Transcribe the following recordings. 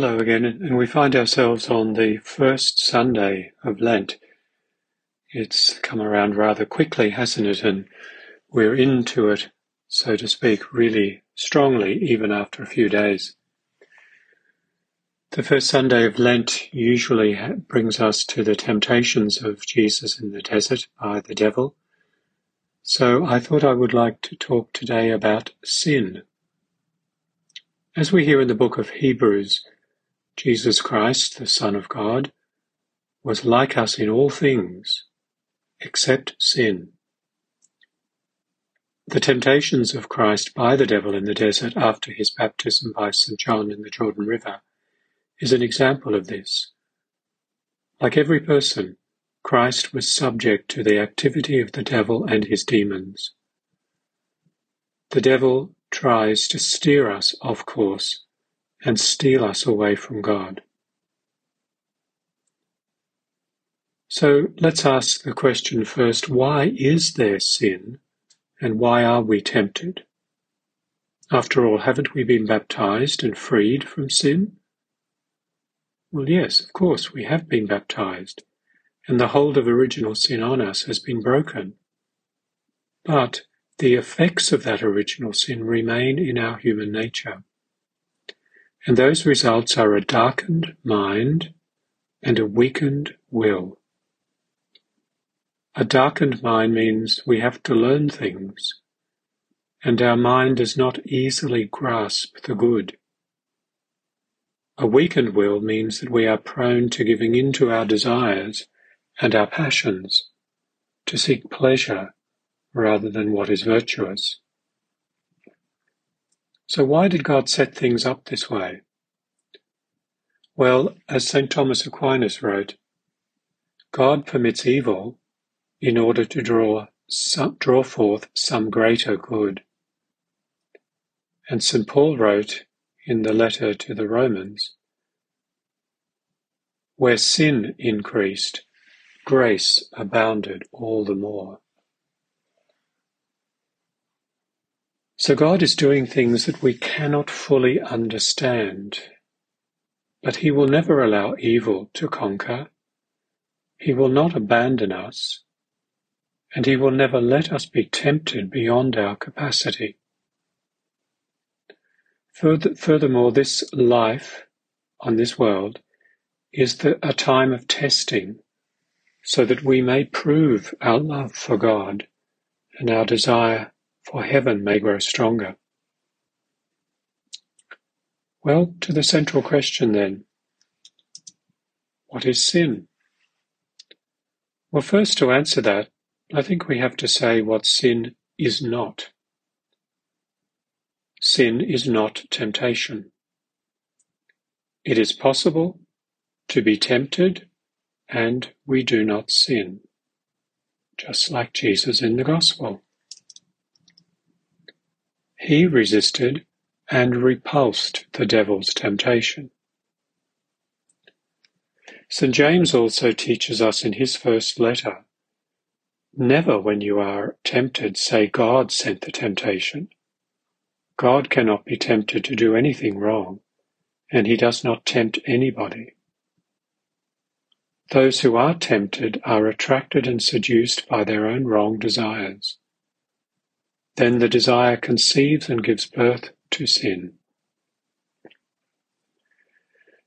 Hello again, and we find ourselves on the first Sunday of Lent. It's come around rather quickly, hasn't it? And we're into it, so to speak, really strongly, even after a few days. The first Sunday of Lent usually brings us to the temptations of Jesus in the desert by the devil. So I thought I would like to talk today about sin. As we hear in the book of Hebrews, Jesus Christ, the Son of God, was like us in all things, except sin. The temptations of Christ by the devil in the desert after his baptism by St. John in the Jordan River is an example of this. Like every person, Christ was subject to the activity of the devil and his demons. The devil tries to steer us off course and steal us away from God. So let's ask the question first why is there sin and why are we tempted? After all, haven't we been baptized and freed from sin? Well, yes, of course, we have been baptized, and the hold of original sin on us has been broken. But the effects of that original sin remain in our human nature. And those results are a darkened mind and a weakened will. A darkened mind means we have to learn things, and our mind does not easily grasp the good. A weakened will means that we are prone to giving in to our desires and our passions, to seek pleasure rather than what is virtuous. So why did God set things up this way? Well, as St. Thomas Aquinas wrote, God permits evil in order to draw, some, draw forth some greater good. And St. Paul wrote in the letter to the Romans, where sin increased, grace abounded all the more. So God is doing things that we cannot fully understand, but He will never allow evil to conquer. He will not abandon us, and He will never let us be tempted beyond our capacity. Furthermore, this life on this world is the, a time of testing so that we may prove our love for God and our desire for heaven may grow stronger. Well, to the central question then. What is sin? Well, first to answer that, I think we have to say what sin is not. Sin is not temptation. It is possible to be tempted and we do not sin, just like Jesus in the Gospel. He resisted and repulsed the devil's temptation. St. James also teaches us in his first letter Never, when you are tempted, say, God sent the temptation. God cannot be tempted to do anything wrong, and he does not tempt anybody. Those who are tempted are attracted and seduced by their own wrong desires. Then the desire conceives and gives birth to sin.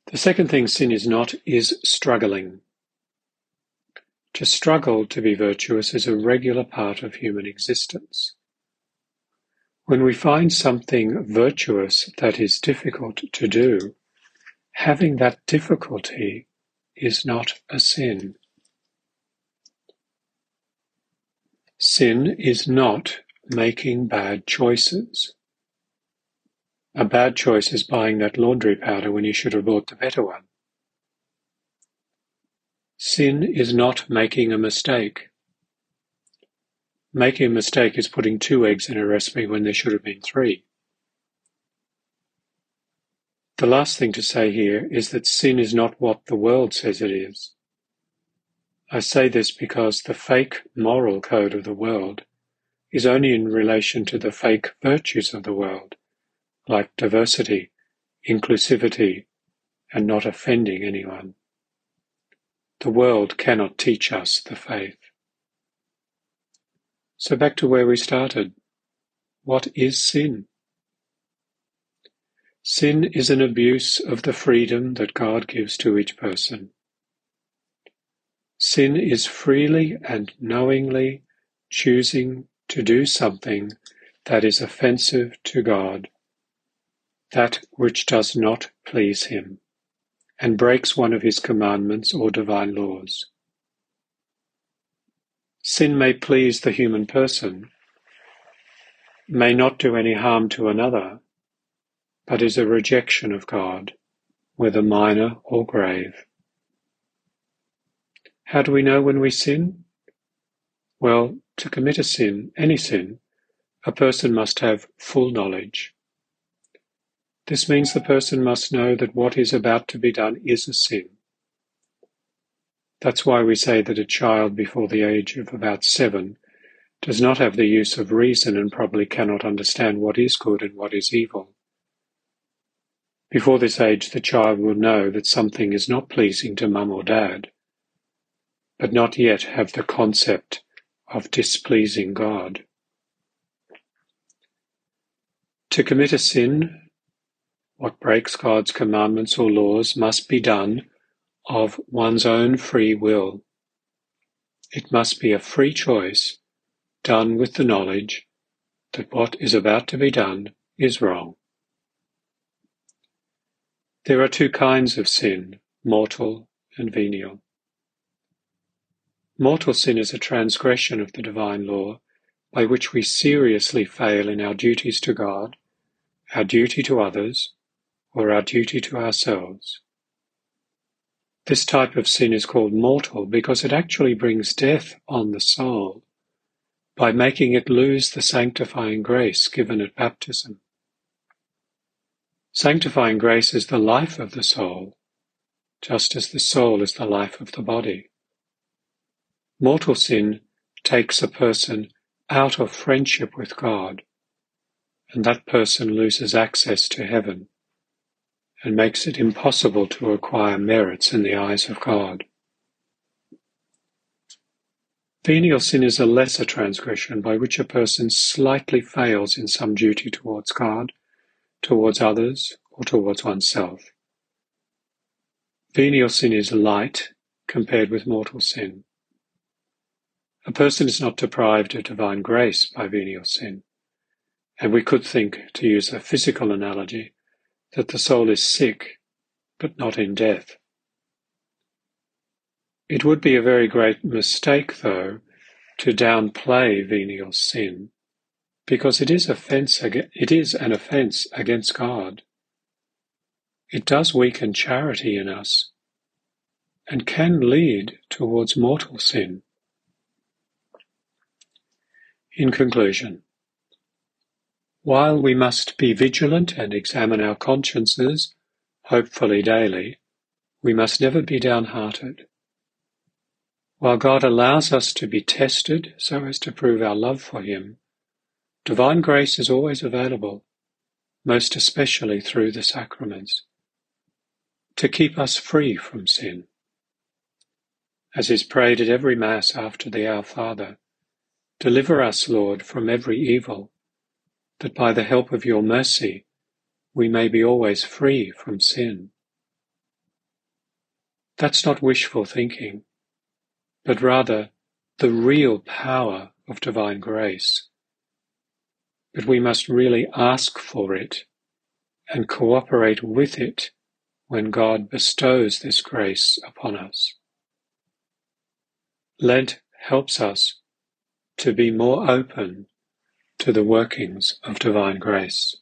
The second thing sin is not is struggling. To struggle to be virtuous is a regular part of human existence. When we find something virtuous that is difficult to do, having that difficulty is not a sin. Sin is not making bad choices. A bad choice is buying that laundry powder when you should have bought the better one. Sin is not making a mistake. Making a mistake is putting two eggs in a recipe when there should have been three. The last thing to say here is that sin is not what the world says it is. I say this because the fake moral code of the world is only in relation to the fake virtues of the world, like diversity, inclusivity, and not offending anyone. The world cannot teach us the faith. So back to where we started. What is sin? Sin is an abuse of the freedom that God gives to each person. Sin is freely and knowingly choosing to do something that is offensive to God, that which does not please Him, and breaks one of His commandments or divine laws. Sin may please the human person, may not do any harm to another, but is a rejection of God, whether minor or grave. How do we know when we sin? Well, to commit a sin, any sin, a person must have full knowledge. This means the person must know that what is about to be done is a sin. That's why we say that a child before the age of about seven does not have the use of reason and probably cannot understand what is good and what is evil. Before this age, the child will know that something is not pleasing to mum or dad, but not yet have the concept of displeasing God. To commit a sin, what breaks God's commandments or laws must be done of one's own free will. It must be a free choice, done with the knowledge that what is about to be done is wrong. There are two kinds of sin, mortal and venial. Mortal sin is a transgression of the divine law by which we seriously fail in our duties to God, our duty to others, or our duty to ourselves. This type of sin is called mortal because it actually brings death on the soul by making it lose the sanctifying grace given at baptism. Sanctifying grace is the life of the soul, just as the soul is the life of the body. Mortal sin takes a person out of friendship with God, and that person loses access to heaven and makes it impossible to acquire merits in the eyes of God. Venial sin is a lesser transgression by which a person slightly fails in some duty towards God towards others, or towards oneself. Venial sin is light compared with mortal sin. A person is not deprived of divine grace by venial sin. And we could think, to use a physical analogy, that the soul is sick, but not in death. It would be a very great mistake, though, to downplay venial sin because it is offense it is an offense against God. It does weaken charity in us and can lead towards mortal sin. In conclusion, while we must be vigilant and examine our consciences, hopefully daily, we must never be downhearted. While God allows us to be tested so as to prove our love for Him, Divine grace is always available, most especially through the sacraments, to keep us free from sin. As is prayed at every Mass after the Our Father, deliver us, Lord, from every evil, that by the help of your mercy we may be always free from sin. That's not wishful thinking, but rather the real power of divine grace but we must really ask for it and cooperate with it when God bestows this grace upon us. Lent helps us to be more open to the workings of divine grace.